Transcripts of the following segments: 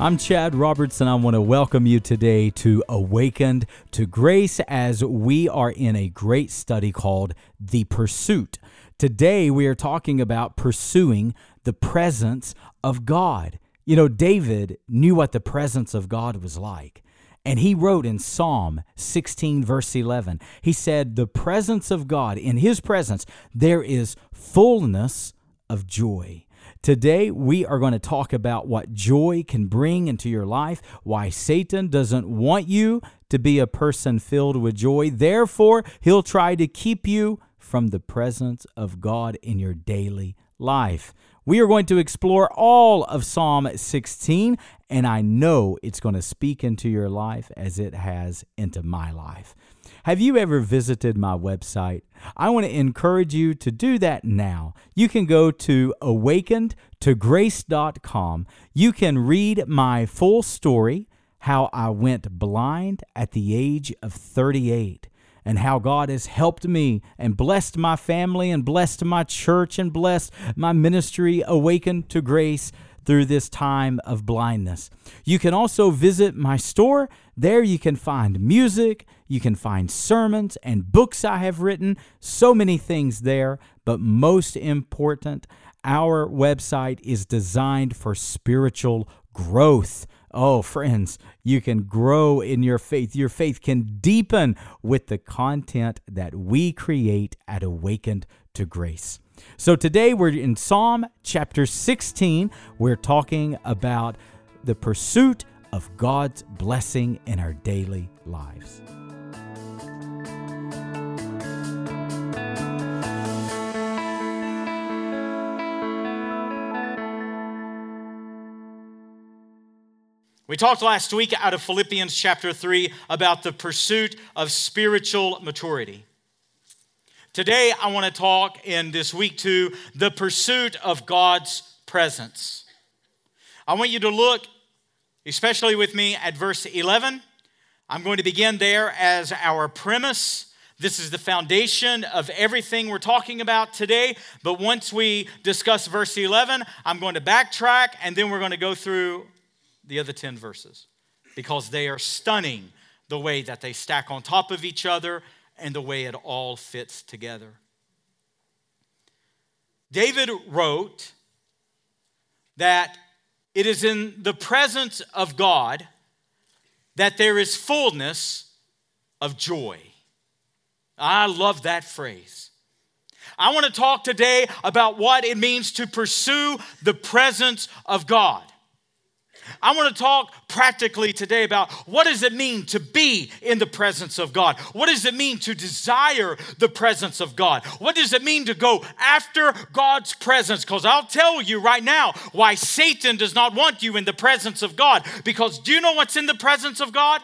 I'm Chad Robertson. I want to welcome you today to Awakened to Grace as we are in a great study called The Pursuit. Today we are talking about pursuing the presence of God. You know, David knew what the presence of God was like. And he wrote in Psalm 16, verse 11, he said, The presence of God, in his presence, there is fullness of joy. Today, we are going to talk about what joy can bring into your life, why Satan doesn't want you to be a person filled with joy. Therefore, he'll try to keep you from the presence of God in your daily life. We are going to explore all of Psalm 16, and I know it's going to speak into your life as it has into my life. Have you ever visited my website? I want to encourage you to do that now. You can go to awakenedtograce.com. You can read my full story, how I went blind at the age of 38 and how God has helped me and blessed my family and blessed my church and blessed my ministry, Awakened to Grace through this time of blindness. You can also visit my store. There you can find music, you can find sermons and books I have written, so many things there. But most important, our website is designed for spiritual growth. Oh, friends, you can grow in your faith. Your faith can deepen with the content that we create at Awakened to Grace. So today we're in Psalm chapter 16. We're talking about the pursuit of God's blessing in our daily lives. We talked last week out of Philippians chapter 3 about the pursuit of spiritual maturity. Today, I want to talk in this week two the pursuit of God's presence. I want you to look, especially with me, at verse 11. I'm going to begin there as our premise. This is the foundation of everything we're talking about today. But once we discuss verse 11, I'm going to backtrack and then we're going to go through the other 10 verses because they are stunning the way that they stack on top of each other and the way it all fits together. David wrote that it is in the presence of God that there is fullness of joy. I love that phrase. I want to talk today about what it means to pursue the presence of God. I want to talk practically today about what does it mean to be in the presence of God? What does it mean to desire the presence of God? What does it mean to go after God's presence? Because I'll tell you right now why Satan does not want you in the presence of God. Because do you know what's in the presence of God?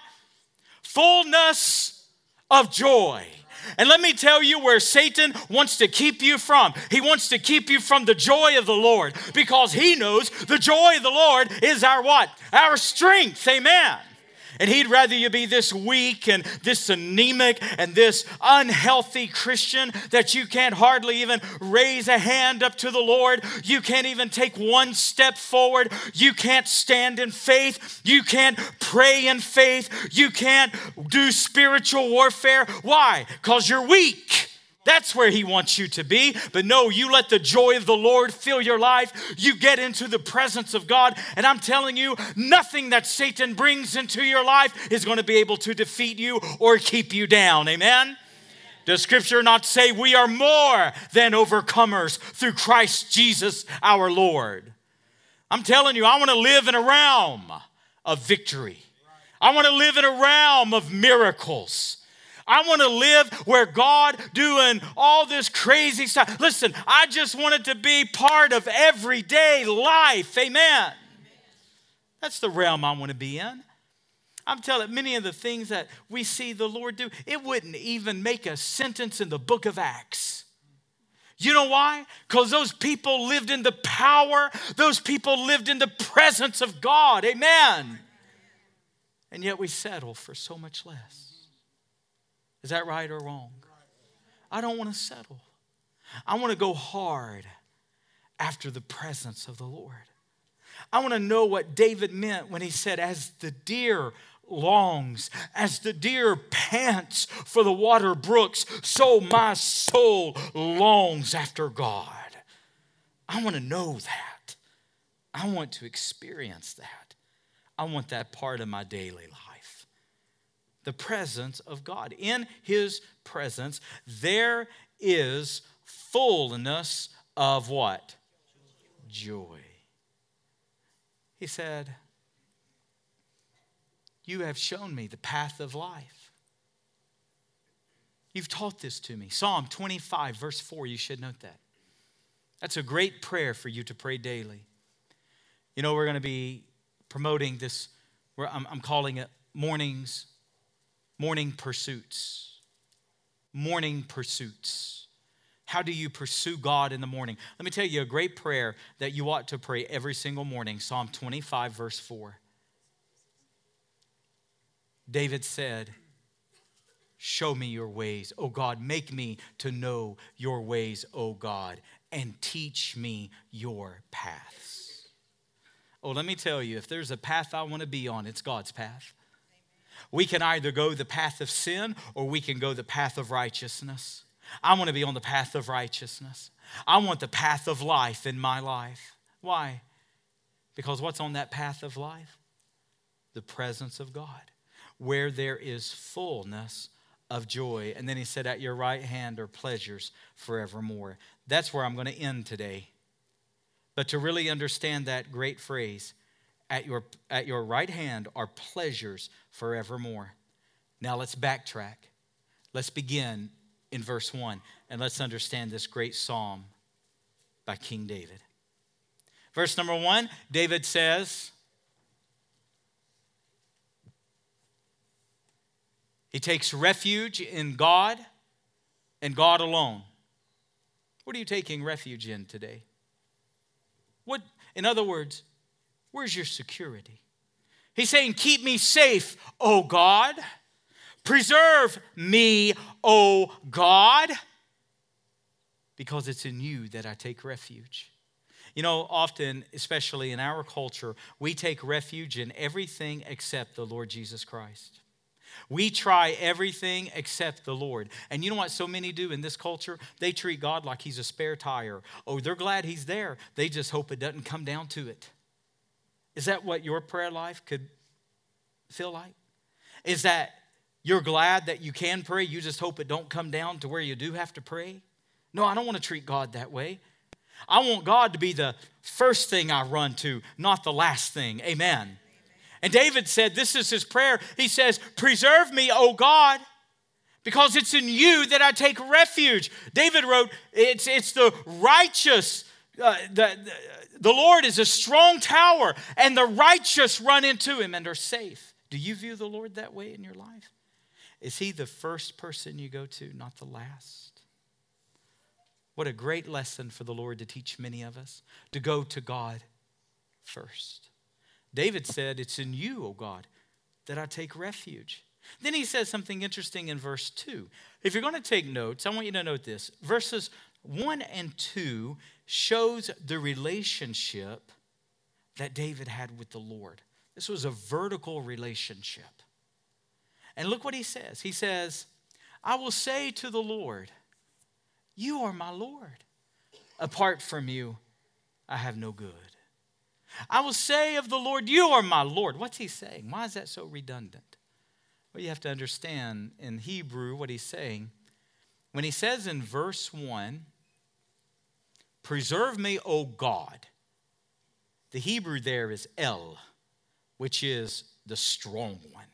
Fullness of joy. And let me tell you where Satan wants to keep you from. He wants to keep you from the joy of the Lord because he knows the joy of the Lord is our what? Our strength. Amen. And he'd rather you be this weak and this anemic and this unhealthy Christian that you can't hardly even raise a hand up to the Lord. You can't even take one step forward. You can't stand in faith. You can't pray in faith. You can't do spiritual warfare. Why? Because you're weak. That's where He wants you to be. But no, you let the joy of the Lord fill your life. You get into the presence of God. And I'm telling you, nothing that Satan brings into your life is going to be able to defeat you or keep you down. Amen? Does Scripture not say we are more than overcomers through Christ Jesus our Lord? I'm telling you, I want to live in a realm of victory. I want to live in a realm of miracles. I want to live where God doing all this crazy stuff. Listen, I just want it to be part of everyday life. Amen. That's the realm I want to be in. I'm telling many of the things that we see the Lord do, it wouldn't even make a sentence in the book of Acts. You know why? Because those people lived in the power, those people lived in the presence of God. Amen. And yet we settle for so much less. Is that right or wrong? I don't want to settle. I want to go hard after the presence of the Lord. I want to know what David meant when he said, As the deer longs, as the deer pants for the water brooks, so my soul longs after God. I want to know that. I want to experience that. I want that part of my daily life. The presence of God. In His presence, there is fullness of what? Joy. He said, You have shown me the path of life. You've taught this to me. Psalm 25, verse 4, you should note that. That's a great prayer for you to pray daily. You know, we're going to be promoting this, I'm, calling it mornings, morning pursuits. Morning pursuits. How do you pursue God in the morning? Let me tell you a great prayer that you ought to pray every single morning Psalm 25, verse 4. David said, Show me your ways, O God. Make me to know your ways, O God, and teach me your paths. Oh, let me tell you, if there's a path I want to be on, it's God's path. We can either go the path of sin or we can go the path of righteousness. I want to be on the path of righteousness. I want the path of life in my life. Why? Because what's on that path of life? The presence of God, where there is fullness of joy. And then he said, At your right hand are pleasures forevermore. That's where I'm going to end today. But to really understand that great phrase, at your, at your right hand are pleasures forevermore. Now let's backtrack. Let's begin in verse 1 and let's understand this great psalm by King David. Verse number 1, David says, He takes refuge in God and God alone. What are you taking refuge in today? What, in other words, where's your security? He's saying, Keep me safe, O God. Preserve me, O God, because it's in you that I take refuge. You know, often, especially in our culture, we take refuge in everything except the Lord Jesus Christ. We try everything except the Lord. And you know what so many do in this culture? They treat God like he's a spare tire. Oh, they're glad he's there. They just hope it doesn't come down to it. Is that what your prayer life could feel like? Is that you're glad that you can pray, you just hope it don't come down to where you do have to pray? No, I don't want to treat God that way. I want God to be the first thing I run to, not the last thing. Amen. And David said, This is his prayer. He says, Preserve me, O God, because it's in you that I take refuge. David wrote, It's, it's the righteous. Uh, the, the, Lord is a strong tower, and the righteous run into him and are safe. Do you view the Lord that way in your life? Is he the first person you go to, not the last? What a great lesson for the Lord to teach many of us to go to God first. David said, It's in you, O God, that I take refuge. Then he says something interesting in verse 2. If you're going to take notes, I want you to note this. Verses 1 and 2 shows the relationship that David had with the Lord. This was a vertical relationship. And look what he says. He says, I will say to the Lord, You are my Lord. Apart from you, I have no good. I will say of the Lord, You are my Lord. What's he saying? Why is that so redundant? Well, you have to understand in Hebrew what he's saying. When he says in verse 1, Preserve me, O God, the Hebrew there is El, which is the strong one.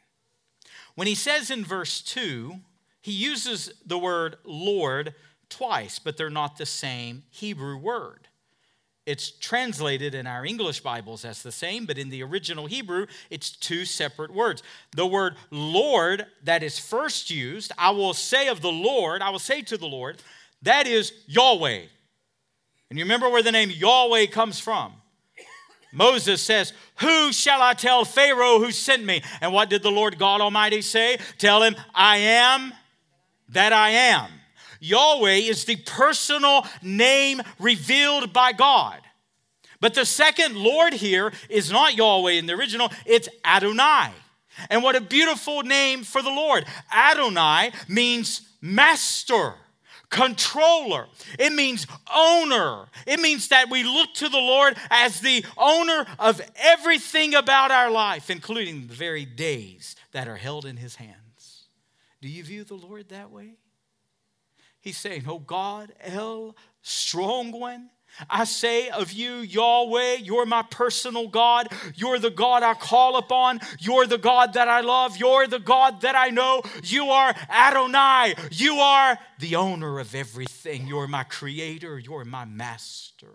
When he says in verse 2, he uses the word Lord twice, but they're not the same Hebrew word. It's translated in our English Bibles as the same, but in the original Hebrew, it's two separate words. The word Lord that is first used, I will say of the Lord, I will say to the Lord, that is Yahweh. And you remember where the name Yahweh comes from. Moses says, Who shall I tell Pharaoh who sent me? And what did the Lord God Almighty say? Tell him, I am that I am. Yahweh is the personal name revealed by God. But the second Lord here is not Yahweh in the original, it's Adonai. And what a beautiful name for the Lord. Adonai means master, controller. It means owner. It means that we look to the Lord as the owner of everything about our life, including the very days that are held in his hands. Do you view the Lord that way? He's saying, Oh God, El, strong one, I say of you, Yahweh, you're my personal God. You're the God I call upon. You're the God that I love. You're the God that I know. You are Adonai. You are the owner of everything. You're my creator. You're my master.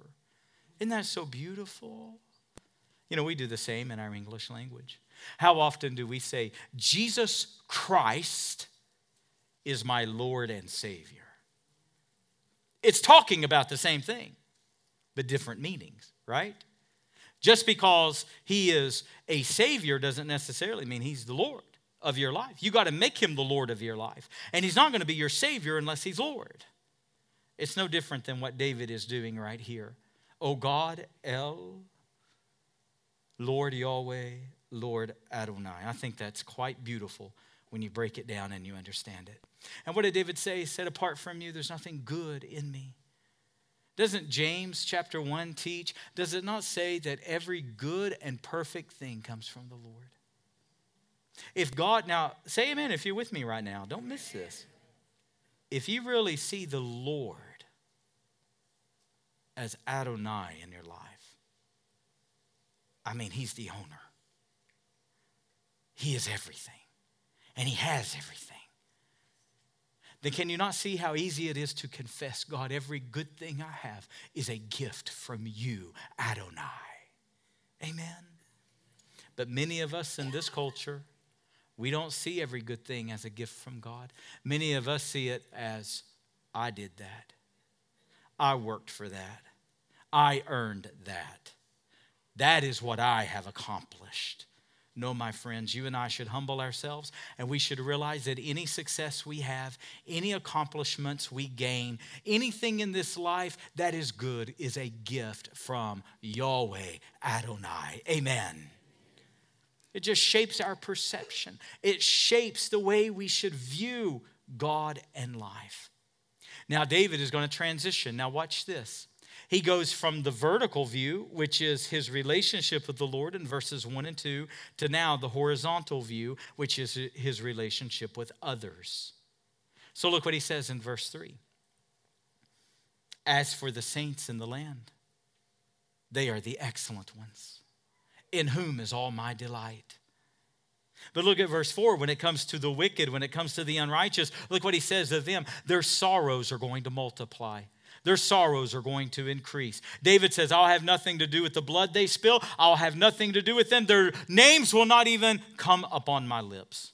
Isn't that so beautiful? You know, we do the same in our English language. How often do we say, Jesus Christ is my Lord and Savior? It's talking about the same thing but different meanings, right? Just because he is a savior doesn't necessarily mean he's the Lord of your life. You got to make him the Lord of your life. And he's not going to be your savior unless he's Lord. It's no different than what David is doing right here. O God, El, Lord Yahweh, Lord Adonai. I think that's quite beautiful when you break it down and you understand it. And what did David say? He said, Apart from you, there's nothing good in me. Doesn't James chapter 1 teach? Does it not say that every good and perfect thing comes from the Lord? If God, now say amen if you're with me right now. Don't miss this. If you really see the Lord as Adonai in your life, I mean, He's the owner, He is everything, and He has everything then can you not see how easy it is to confess, God, every good thing I have is a gift from you, Adonai? Amen. But many of us in this culture, we don't see every good thing as a gift from God. Many of us see it as, I did that. I worked for that. I earned that. That is what I have accomplished. No, my friends, you and I should humble ourselves and we should realize that any success we have, any accomplishments we gain, anything in this life that is good is a gift from Yahweh Adonai. Amen. It just shapes our perception, it shapes the way we should view God and life. Now, David is going to transition. Now, watch this. He goes from the vertical view, which is his relationship with the Lord in verses 1 and 2, to now the horizontal view, which is his relationship with others. So look what he says in verse 3 As for the saints in the land, they are the excellent ones, in whom is all my delight. But look at verse 4 when it comes to the wicked, when it comes to the unrighteous, look what he says of them. Their sorrows are going to multiply their sorrows are going to increase. David says, I'll have nothing to do with the blood they spill, I'll have nothing to do with them. Their names will not even come upon my lips.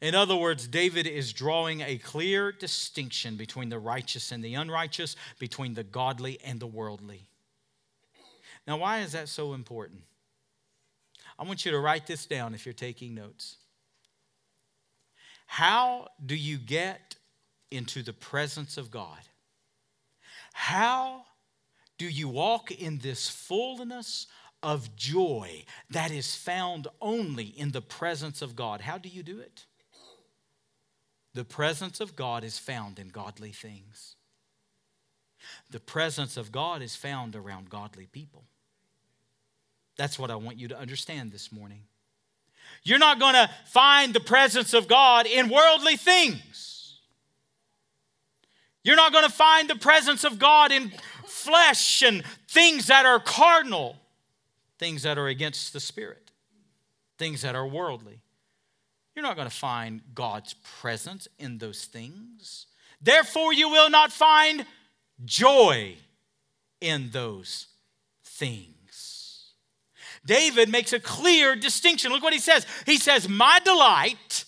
In other words, David is drawing a clear distinction between the righteous and the unrighteous, between the godly and the worldly. Now, why is that so important? I want you to write this down if you're taking notes. How do you get into the presence of God? How do you walk in this fullness of joy that is found only in the presence of God? How do you do it? The presence of God is found in godly things. The presence of God is found around godly people. That's what I want you to understand this morning. You're not going to find the presence of God in worldly things. You're not going to find the presence of God in flesh and things that are carnal, things that are against the spirit, things that are worldly. You're not going to find God's presence in those things. Therefore, you will not find joy in those things. David makes a clear distinction. Look what he says. He says, My delight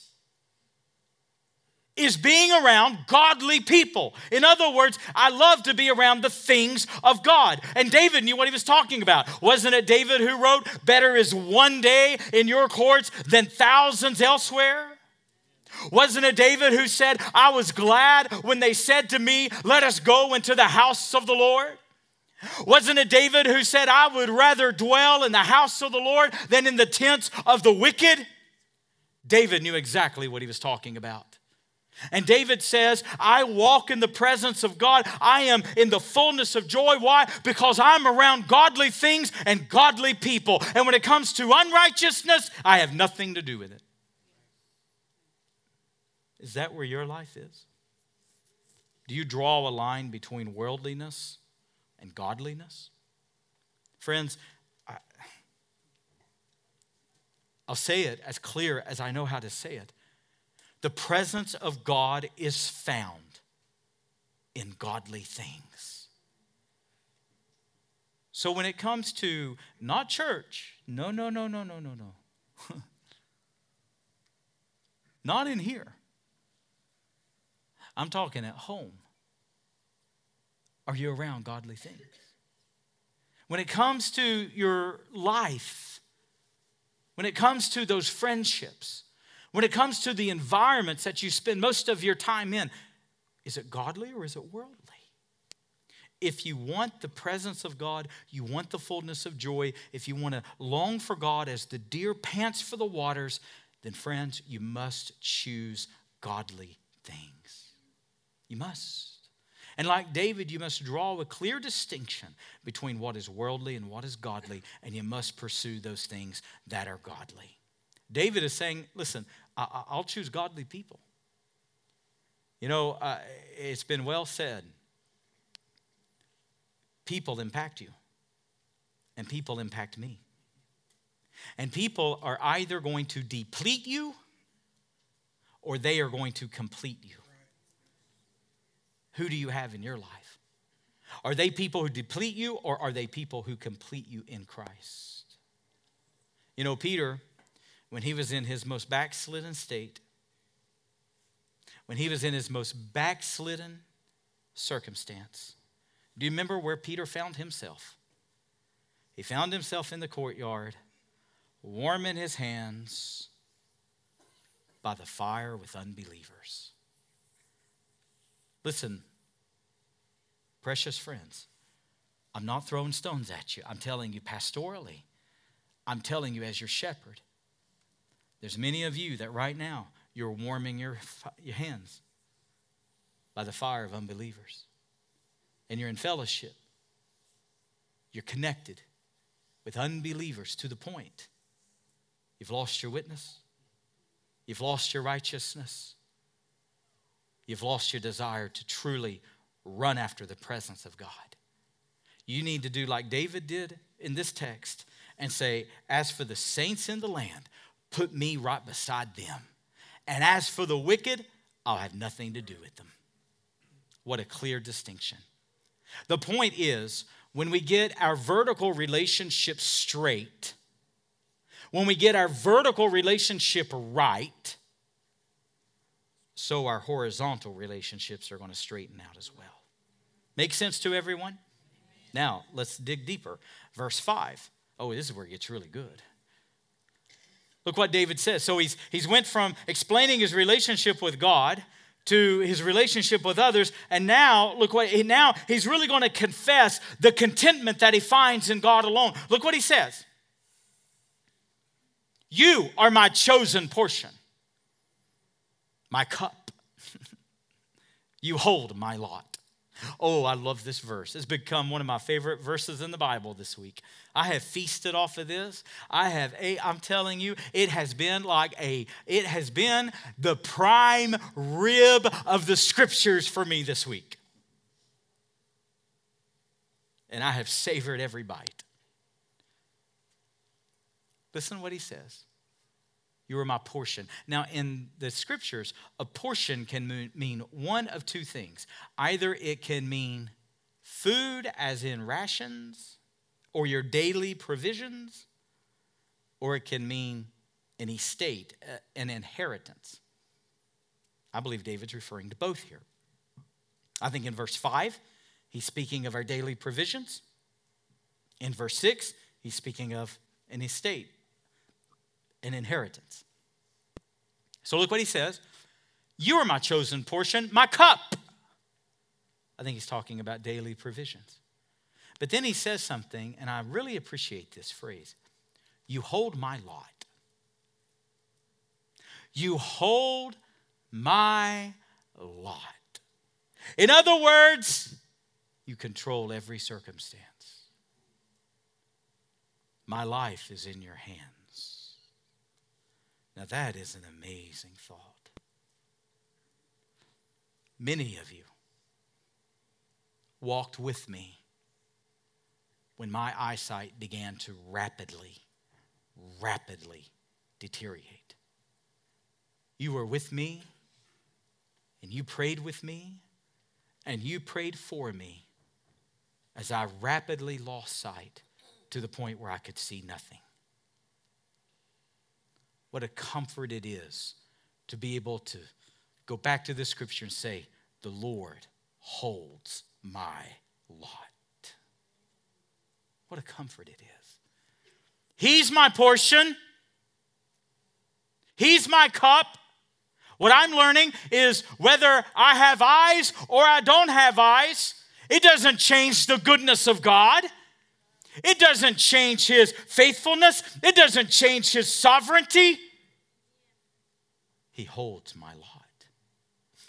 is being around godly people. In other words, I love to be around the things of God. And David knew what he was talking about. Wasn't it David who wrote, Better is one day in your courts than thousands elsewhere? Wasn't it David who said, I was glad when they said to me, Let us go into the house of the Lord? Wasn't it David who said, I would rather dwell in the house of the Lord than in the tents of the wicked? David knew exactly what he was talking about. And David says, I walk in the presence of God. I am in the fullness of joy. Why? Because I'm around godly things and godly people. And when it comes to unrighteousness, I have nothing to do with it. Is that where your life is? Do you draw a line between worldliness and godliness? Friends, I, I'll say it as clear as I know how to say it. The presence of God is found in godly things. So when it comes to not church, no, no, no, no, no, no, no. not in here. I'm talking at home. Are you around godly things? When it comes to your life, when it comes to those friendships, when it comes to the environments that you spend most of your time in, is it godly or is it worldly? If you want the presence of God, you want the fullness of joy, if you want to long for God as the deer pants for the waters, then friends, you must choose godly things. You must. And like David, you must draw a clear distinction between what is worldly and what is godly, and you must pursue those things that are godly. David is saying, Listen, I- will choose godly people. You know, uh, it's been well said people impact you, and people impact me. And people are either going to deplete you or they are going to complete you. Who do you have in your life? Are they people who deplete you or are they people who complete you in Christ? You know, Peter, when he was in his most backslidden state, when he was in his most backslidden circumstance, do you remember where Peter found himself? He found himself in the courtyard, warming his hands by the fire with unbelievers. Listen, precious friends, I'm not throwing stones at you. I'm telling you pastorally. I'm telling you as your shepherd. There's many of you that right now you're warming your, your hands by the fire of unbelievers. And you're in fellowship. You're connected with unbelievers to the point you've lost your witness, you've lost your righteousness, You've lost your desire to truly run after the presence of God. You need to do like David did in this text and say, As for the saints in the land, put me right beside them. And as for the wicked, I'll have nothing to do with them. What a clear distinction. The point is, when we get our vertical relationship straight, when we get our vertical relationship right, so our horizontal relationships are going to straighten out as well. Make sense to everyone? Now, let's dig deeper. Verse 5. Oh, this is where it gets really good. Look what David says. So he's he's went from explaining his relationship with God to his relationship with others and now look what he now he's really going to confess the contentment that he finds in God alone. Look what he says. You are my chosen portion my cup. you hold my lot. Oh, I love this verse. It's become one of my favorite verses in the Bible this week. I have feasted off of this. I have a I'm telling you, it has been like a it has been the prime rib of the scriptures for me this week. And I have savored every bite. Listen to what he says. You are my portion. Now, in the scriptures, a portion can mean one of two things. Either it can mean food, as in rations, or your daily provisions, or it can mean an estate, uh, an inheritance. I believe David's referring to both here. I think in verse 5, he's speaking of our daily provisions. In verse 6, he's speaking of an estate an inheritance. So look what he says You are my chosen portion, my cup. I think he's talking about daily provisions. But then he says something, and I really appreciate this phrase You hold my lot. You hold my lot. In other words, you control every circumstance. My life is in your hands. Now, that is an amazing thought. Many of you walked with me when my eyesight began to rapidly, rapidly deteriorate. You were with me, and you prayed with me, and you prayed for me as I rapidly lost sight to the point where I could see nothing. What a comfort it is to be able to go back to the scripture and say, The Lord holds my lot. What a comfort it is. He's my portion, He's my cup. What I'm learning is whether I have eyes or I don't have eyes, it doesn't change the goodness of God. It doesn't change his faithfulness. It doesn't change his sovereignty. He holds my law.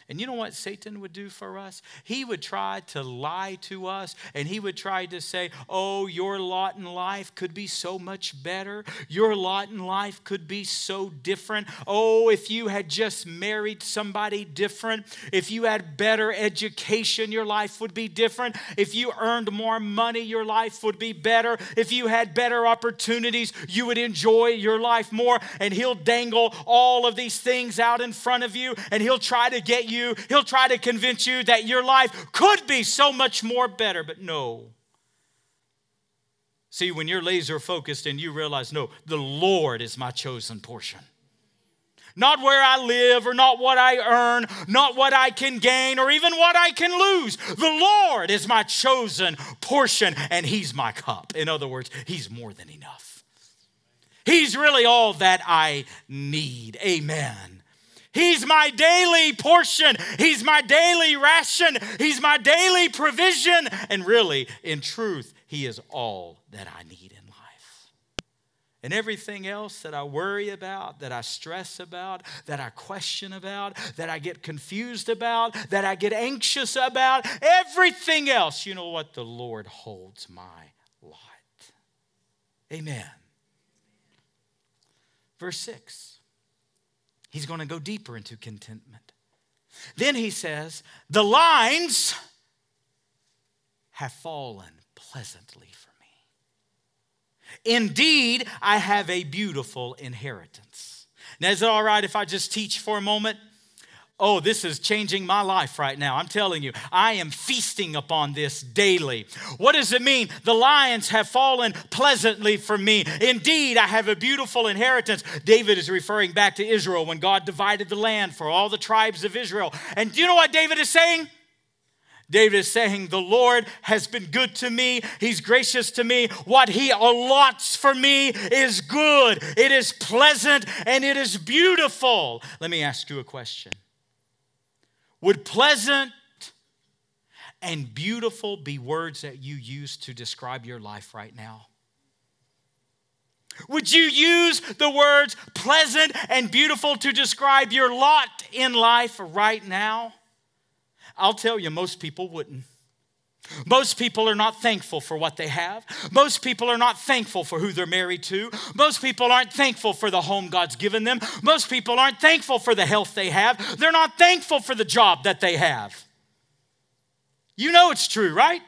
And you know what Satan would do for us? He would try to lie to us and he would try to say, Oh, your lot in life could be so much better. Your lot in life could be so different. Oh, if you had just married somebody different, if you had better education, your life would be different. If you earned more money, your life would be better. If you had better opportunities, you would enjoy your life more. And he'll dangle all of these things out in front of you and he'll try to get you you, he'll try to convince you that your life could be so much more better, but no. See, when you're laser focused and you realize, no, the Lord is my chosen portion. Not where I live or not what I earn, not what I can gain or even what I can lose. The Lord is my chosen portion and He's my cup. In other words, He's more than enough. He's really all that I need. Amen. He's my daily portion. He's my daily ration. He's my daily provision. And really, in truth, He is all that I need in life. And everything else that I worry about, that I stress about, that I question about, that I get confused about, that I get anxious about, everything else, you know what? The Lord holds my lot. Amen. Verse 6. He's going to go deeper into contentment. Then he says, The lines have fallen pleasantly for me. Indeed, I have a beautiful inheritance. Now, is it all right if I just teach for a moment? Oh, this is changing my life right now. I'm telling you, I am feasting upon this daily. What does it mean? The lions have fallen pleasantly for me. Indeed, I have a beautiful inheritance. David is referring back to Israel when God divided the land for all the tribes of Israel. And do you know what David is saying? David is saying, The Lord has been good to me. He's gracious to me. What He allots for me is good, it is pleasant, and it is beautiful. Let me ask you a question would pleasant and beautiful be words that you use to describe your life right now? Would you use the words pleasant and beautiful to describe your lot in life right now? I'll tell you, most people wouldn't. Most people are not thankful for what they have. Most people are not thankful for who they're married to. Most people aren't thankful for the home God's given them. Most people aren't thankful for the health they have. They're not thankful for the job that they have. You know it's true, right?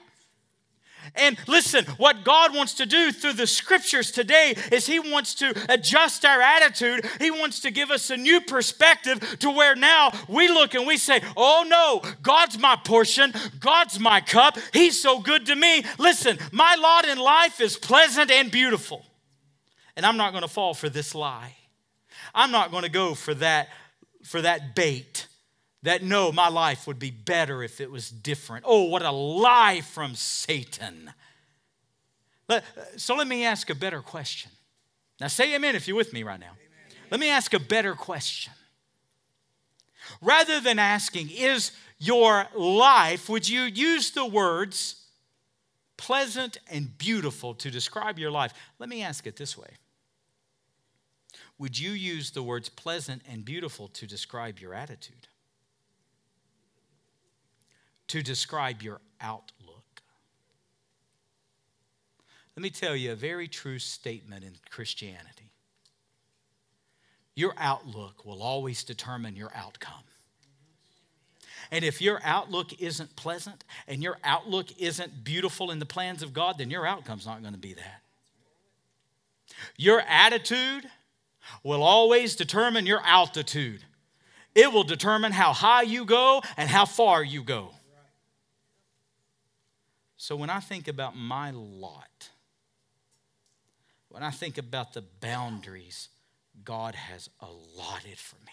And listen, what God wants to do through the scriptures today is He wants to adjust our attitude. He wants to give us a new perspective to where now we look and we say, Oh no, God's my portion, God's my cup, He's so good to me. Listen, my lot in life is pleasant and beautiful. And I'm not going to fall for this lie. I'm not going to go for that for that bait that no, my life would be better if it was different. Oh, what a lie from Satan. So let me ask a better question. Now, say amen if you're with me right now. Amen. Let me ask a better question. Rather than asking, is your life, would you use the words pleasant and beautiful to describe your life, let me ask it this way Would you use the words pleasant and beautiful to describe your attitude? To describe your outlook? Let me tell you a very true statement in Christianity. Your outlook will always determine your outcome. And if your outlook isn't pleasant and your outlook isn't beautiful in the plans of God, then your outcome's not going to be that. Your attitude will always determine your altitude. It will determine how high you go and how far you go. So when I think about my lot, when I think about the boundaries God has allotted for me,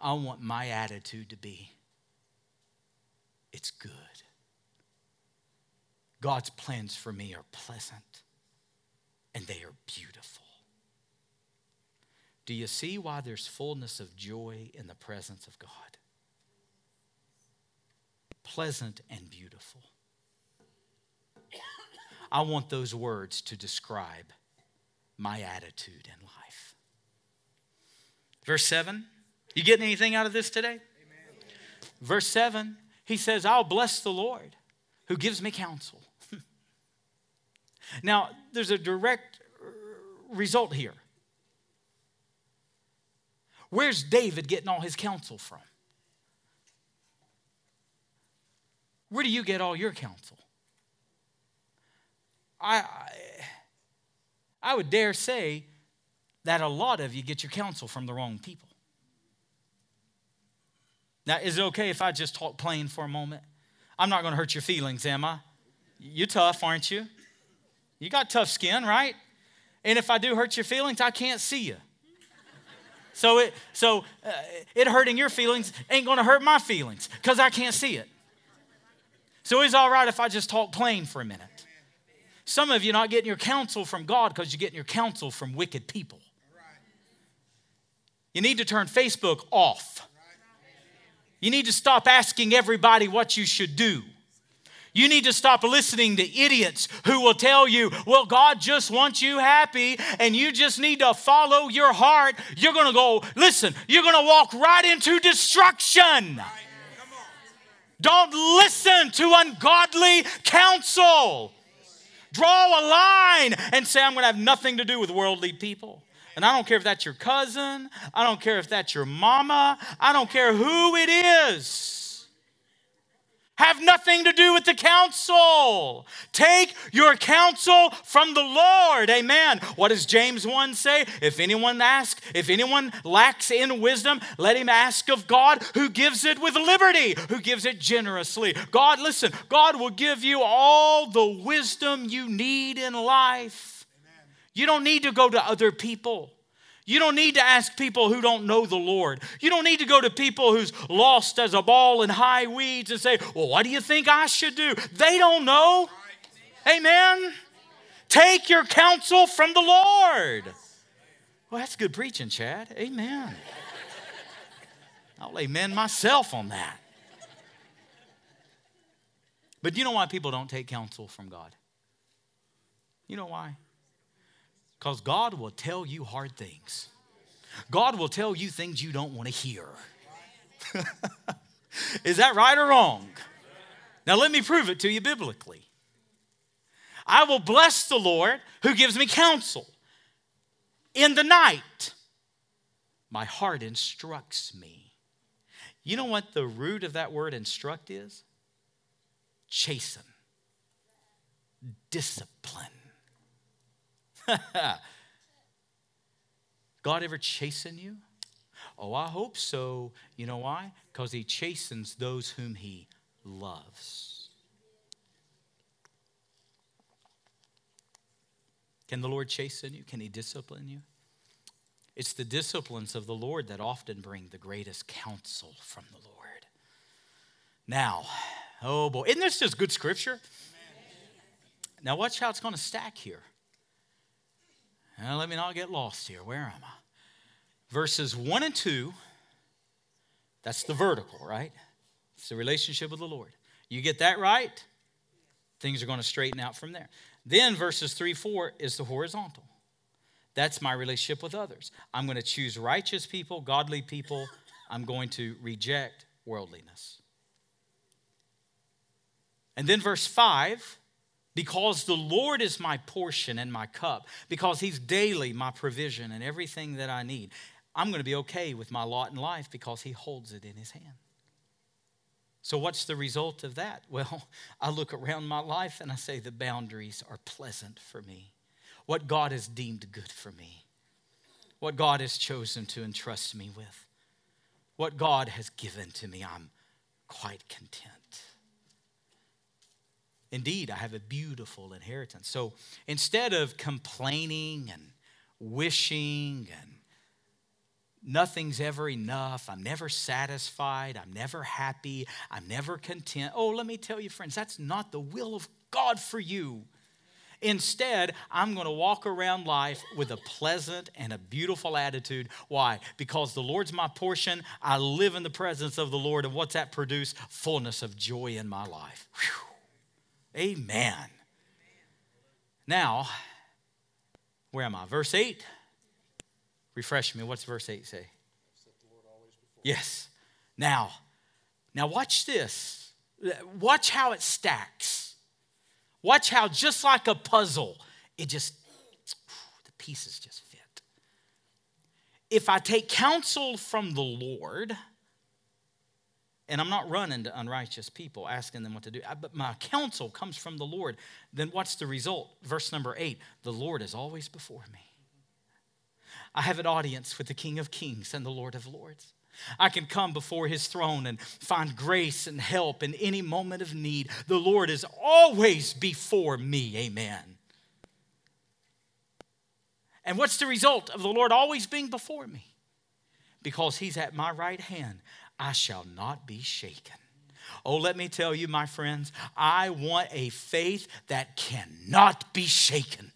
I want my attitude to be it's good. God's plans for me are pleasant and they are beautiful. Do you see why there's fullness of joy in the presence of God? Pleasant and beautiful. I want those words to describe my attitude in life. Verse 7 you getting anything out of this today? Amen. Verse 7, he says, I'll bless the Lord who gives me counsel. now, there's a direct result here. Where's David getting all his counsel from? Where do you get all your counsel? I, I, would dare say that a lot of you get your counsel from the wrong people. Now, is it okay if I just talk plain for a moment? I'm not going to hurt your feelings, am I? You're tough, aren't you? You got tough skin, right? And if I do hurt your feelings, I can't see you. So it so uh, it hurting your feelings ain't going to hurt my feelings cuz I can't see it. So it's all right if I just talk plain for a minute. Some of you not getting your counsel from God cuz you're getting your counsel from wicked people. You need to turn Facebook off. You need to stop asking everybody what you should do. You need to stop listening to idiots who will tell you, well, God just wants you happy and you just need to follow your heart. You're going to go, listen, you're going to walk right into destruction. Don't listen to ungodly counsel. Draw a line and say, I'm going to have nothing to do with worldly people. And I don't care if that's your cousin, I don't care if that's your mama, I don't care who it is. Have nothing to do with the counsel. Take your counsel from the Lord. Amen. What does James 1 say? If anyone asks, if anyone lacks in wisdom, let him ask of God who gives it with liberty, who gives it generously. God, listen, God will give you all the wisdom you need in life. You don't need to go to other people. You don't need to ask people who don't know the Lord. You don't need to go to people who's lost as a ball in high weeds and say, Well, what do you think I should do? They don't know. Amen. Take your counsel from the Lord. Well, that's good preaching, Chad. Amen. I'll amen myself on that. But you know why people don't take counsel from God? You know why? Because God will tell you hard things. God will tell you things you don't want to hear. Is that right or wrong? Now, let me prove it to you biblically. I will bless the Lord who gives me counsel. In the night, my heart instructs me. You know what the root of that word instruct is? Chasten, discipline. God ever chasten you? Oh, I hope so. You know why? Because he chastens those whom he loves. Can the Lord chasten you? Can he discipline you? It's the disciplines of the Lord that often bring the greatest counsel from the Lord. Now, oh boy, isn't this just good scripture? Now, watch how it's going to stack here. Now, let me not get lost here. Where am I? Verses 1 and 2, that's the vertical, right? It's the relationship with the Lord. You get that right, Things are going to straighten out from there. Then verses 3 4 is the horizontal. That's my relationship with others. I'm going to choose righteous people, godly people. I'm going to reject worldliness. And then verse 5 because the Lord is my portion and my cup, because He's daily my provision and everything that I need, I'm going to be okay with my lot in life because He holds it in His hand. So, what's the result of that? Well, I look around my life and I say the boundaries are pleasant for me. What God has deemed good for me, what God has chosen to entrust me with, what God has given to me, I'm quite content. Indeed, I have a beautiful inheritance. So instead of complaining and wishing and nothing's ever enough, I'm never satisfied, I'm never happy, I'm never content. Oh, let me tell you, friends, that's not the will of God for you. Instead, I'm going to walk around life with a pleasant and a beautiful attitude. Why? Because the Lord's my portion. I live in the presence of the Lord. And what's that produce? Fullness of joy in my life. Whew. Amen. Now, where am I? Verse 8. Refresh me. What's verse 8 say? Yes. Now, now watch this. Watch how it stacks. Watch how, just like a puzzle, it just, the pieces just fit. If I take counsel from the Lord, and I'm not running to unrighteous people asking them what to do, but my counsel comes from the Lord, then what's the result? Verse number eight the Lord is always before me. I have an audience with the King of Kings and the Lord of Lords. I can come before his throne and find grace and help in any moment of need. The Lord is always before me. Amen. And what's the result of the Lord always being before me? Because he's at my right hand, I shall not be shaken. Oh, let me tell you, my friends, I want a faith that cannot be shaken.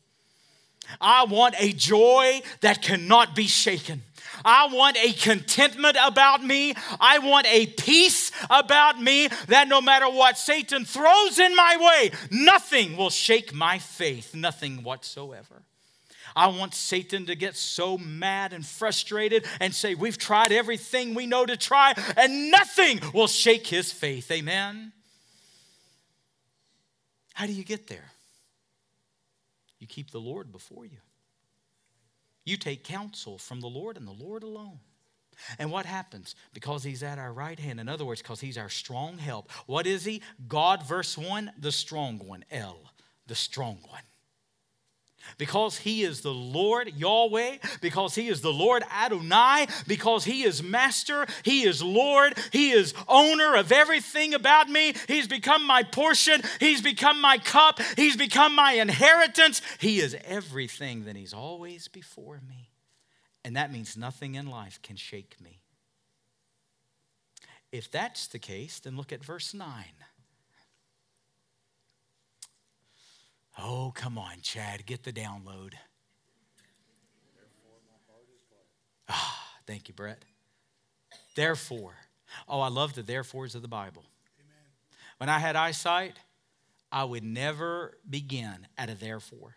I want a joy that cannot be shaken. I want a contentment about me. I want a peace about me that no matter what Satan throws in my way, nothing will shake my faith, nothing whatsoever. I want Satan to get so mad and frustrated and say, We've tried everything we know to try, and nothing will shake his faith. Amen. How do you get there? You keep the Lord before you. You take counsel from the Lord and the Lord alone. And what happens? Because he's at our right hand. In other words, because he's our strong help. What is he? God, verse 1, the strong one. El, the strong one. Because he is the Lord Yahweh, because he is the Lord Adonai, because he is master, he is Lord, he is owner of everything about me. He's become my portion, he's become my cup, he's become my inheritance. He is everything that he's always before me. And that means nothing in life can shake me. If that's the case, then look at verse 9. Oh, come on, Chad, get the download. Ah, thank you, Brett. Therefore, oh, I love the therefores of the Bible. Amen. When I had eyesight, I would never begin at a therefore.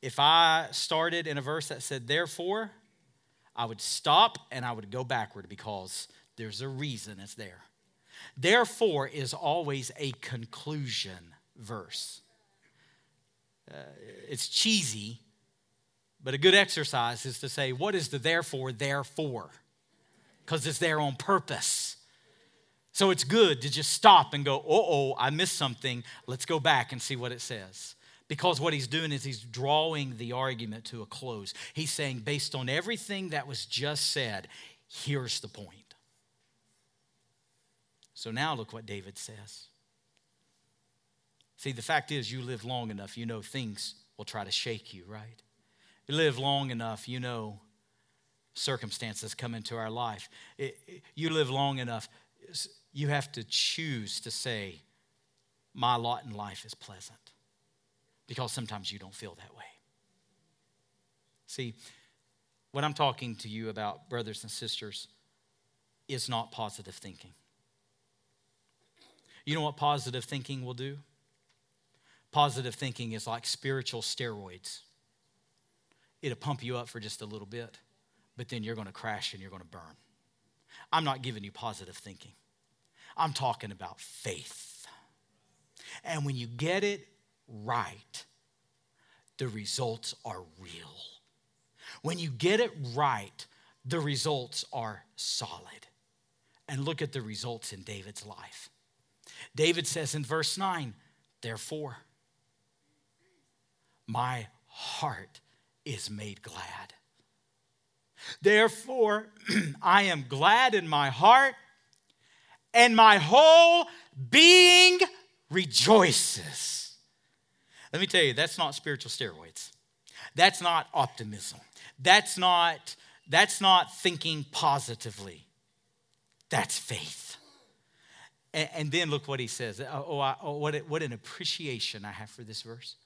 If I started in a verse that said therefore, I would stop and I would go backward because there's a reason it's there. Therefore is always a conclusion verse uh, it's cheesy, but a good exercise is to say, what is the therefore there for? Because it's there on purpose. So it's good to just stop and go, oh, oh, I missed something. Let's go back and see what it says. Because what he's doing is he's drawing the argument to a close. He's saying, based on everything that was just said, here's the point. So now look what David says. See, the fact is, you live long enough, you know things will try to shake you, right? You live long enough, you know circumstances come into our life. It, it, you live long enough, you have to choose to say, My lot in life is pleasant. Because sometimes you don't feel that way. See, what I'm talking to you about, brothers and sisters, is not positive thinking. You know what positive thinking will do? Positive thinking is like spiritual steroids. It'll pump you up for just a little bit, but then you're going to crash and you're going to burn. I'm not giving you positive thinking, I'm talking about faith. And when you get it right, the results are real. When you get it right, the results are solid. And look at the results in David's life. David says in verse 9, Therefore, my heart is made glad. Therefore, I am glad in my heart, and my whole being rejoices. Let me tell you, that's not spiritual steroids. That's not optimism. That's not, that's not thinking positively. That's faith. And, and then look what he says. Oh, oh, I, oh what, what an appreciation I have for this verse.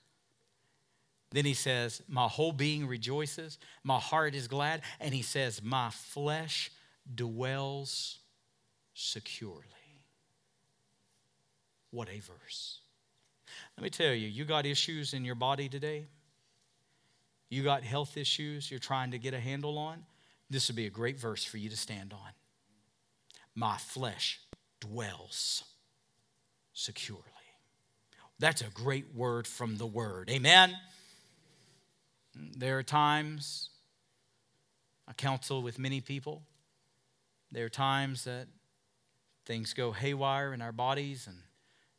Then he says, My whole being rejoices, my heart is glad. And he says, My flesh dwells securely. What a verse. Let me tell you, you got issues in your body today. You got health issues you're trying to get a handle on. This would be a great verse for you to stand on. My flesh dwells securely. That's a great word from the word. Amen. There are times I counsel with many people. There are times that things go haywire in our bodies, and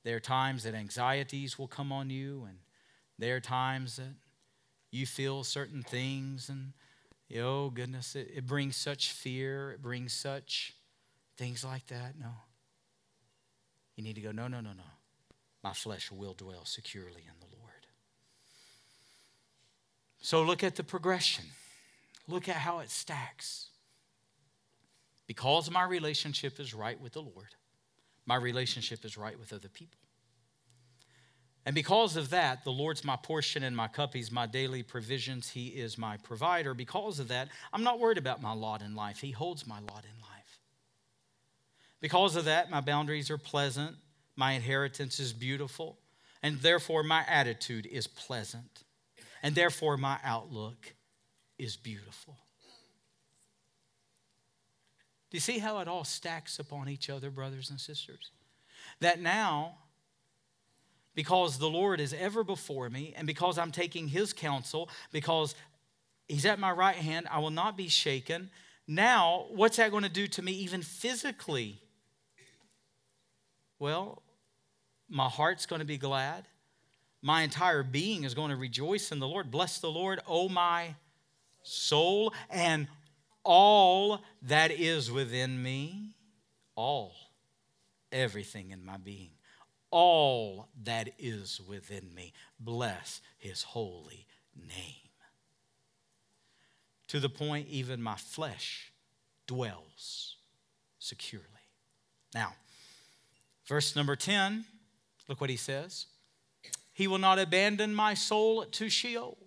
there are times that anxieties will come on you, and there are times that you feel certain things, and oh goodness, it, it brings such fear, it brings such things like that. No. You need to go, no, no, no, no. My flesh will dwell securely in the so look at the progression. Look at how it stacks. Because my relationship is right with the Lord, my relationship is right with other people. And because of that, the Lord's my portion and my cup. He's my daily provisions. He is my provider. Because of that, I'm not worried about my lot in life. He holds my lot in life. Because of that, my boundaries are pleasant. My inheritance is beautiful. And therefore, my attitude is pleasant and therefore my outlook is beautiful. Do you see how it all stacks upon each other, brothers and sisters? That now, because the Lord is ever before me, and because I'm taking His counsel, because He's at my right hand, I will not be shaken. Now, what's that going to do to me, even physically? Well, my heart's going to be glad my entire being is going to rejoice in the Lord. Bless the Lord, O my soul, and all that is within me. All, everything in my being, all that is within me. Bless his holy name. To the point, even my flesh dwells securely. Now, verse number 10, look what he says. He will not abandon my soul to Sheol.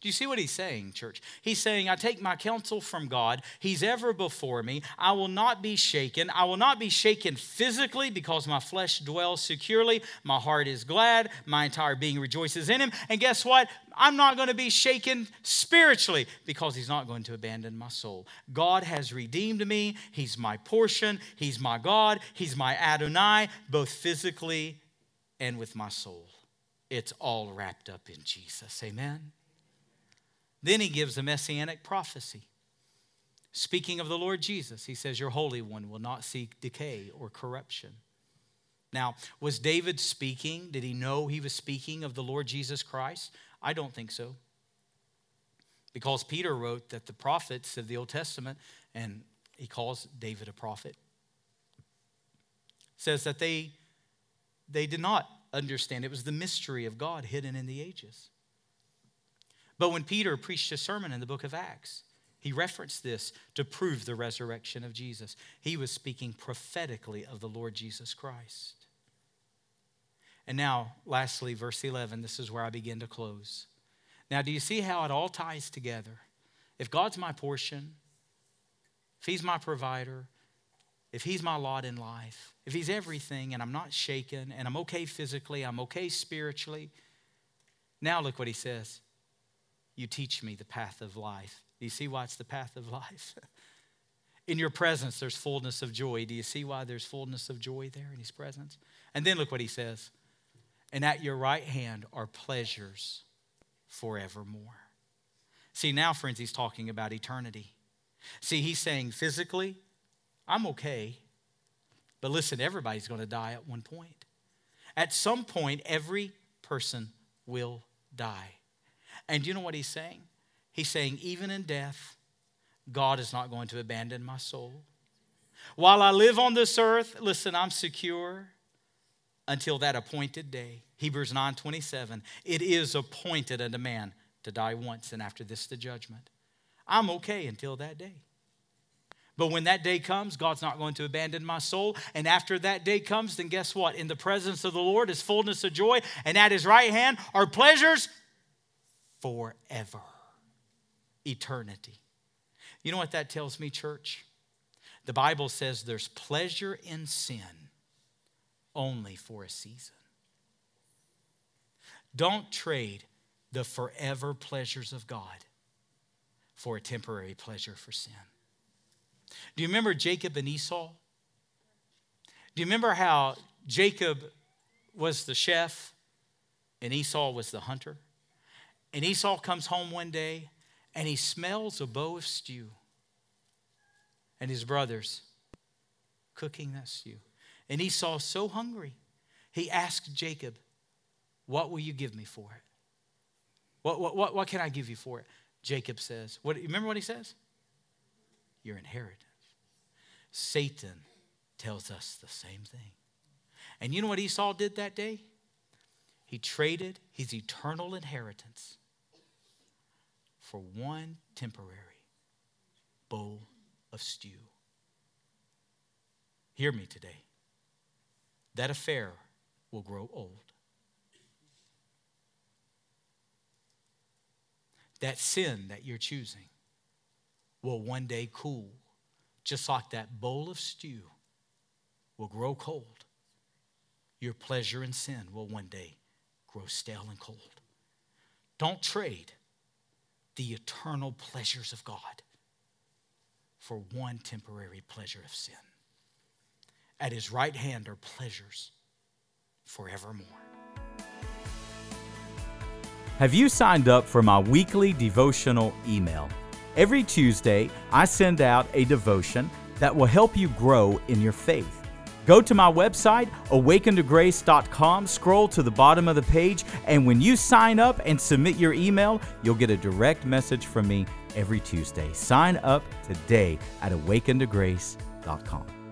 Do you see what he's saying, church? He's saying, I take my counsel from God. He's ever before me. I will not be shaken. I will not be shaken physically because my flesh dwells securely. My heart is glad. My entire being rejoices in him. And guess what? I'm not going to be shaken spiritually because he's not going to abandon my soul. God has redeemed me. He's my portion. He's my God. He's my Adonai, both physically and with my soul. It's all wrapped up in Jesus. Amen. Then he gives a messianic prophecy. Speaking of the Lord Jesus, he says, Your Holy One will not seek decay or corruption. Now, was David speaking? Did he know he was speaking of the Lord Jesus Christ? I don't think so. Because Peter wrote that the prophets of the Old Testament, and he calls David a prophet, says that they they did not understand. It was the mystery of God hidden in the ages. But when Peter preached a sermon in the book of Acts, he referenced this to prove the resurrection of Jesus. He was speaking prophetically of the Lord Jesus Christ. And now, lastly, verse 11, this is where I begin to close. Now, do you see how it all ties together? If God's my portion, if He's my provider, if He's my lot in life, if He's everything and I'm not shaken and I'm okay physically, I'm okay spiritually, now look what He says. You teach me the path of life. Do you see why it's the path of life? in your presence, there's fullness of joy. Do you see why there's fullness of joy there in His presence? And then look what He says. And at your right hand are pleasures forevermore. See, now, friends, He's talking about eternity. See, He's saying physically, I'm okay. But listen, everybody's going to die at one point. At some point, every person will die. And you know what he's saying? He's saying, even in death, God is not going to abandon my soul. While I live on this earth, listen, I'm secure until that appointed day. Hebrews 9:27. It is appointed unto man to die once, and after this the judgment. I'm okay until that day. But when that day comes, God's not going to abandon my soul. And after that day comes, then guess what? In the presence of the Lord is fullness of joy, and at his right hand are pleasures forever, eternity. You know what that tells me, church? The Bible says there's pleasure in sin only for a season. Don't trade the forever pleasures of God for a temporary pleasure for sin. Do you remember Jacob and Esau? Do you remember how Jacob was the chef and Esau was the hunter? And Esau comes home one day and he smells a bowl of stew. And his brothers cooking that stew. And Esau so hungry, he asked Jacob, What will you give me for it? What, what, what, what can I give you for it? Jacob says, what, Remember what he says? Your inheritance. Satan tells us the same thing. And you know what Esau did that day? He traded his eternal inheritance for one temporary bowl of stew. Hear me today. That affair will grow old. That sin that you're choosing will one day cool just like that bowl of stew will grow cold, your pleasure in sin will one day grow stale and cold. Don't trade the eternal pleasures of God for one temporary pleasure of sin. At his right hand are pleasures forevermore. Have you signed up for my weekly devotional email? Every Tuesday, I send out a devotion that will help you grow in your faith. Go to my website, awakentograce.com, scroll to the bottom of the page, and when you sign up and submit your email, you'll get a direct message from me every Tuesday. Sign up today at awakentograce.com.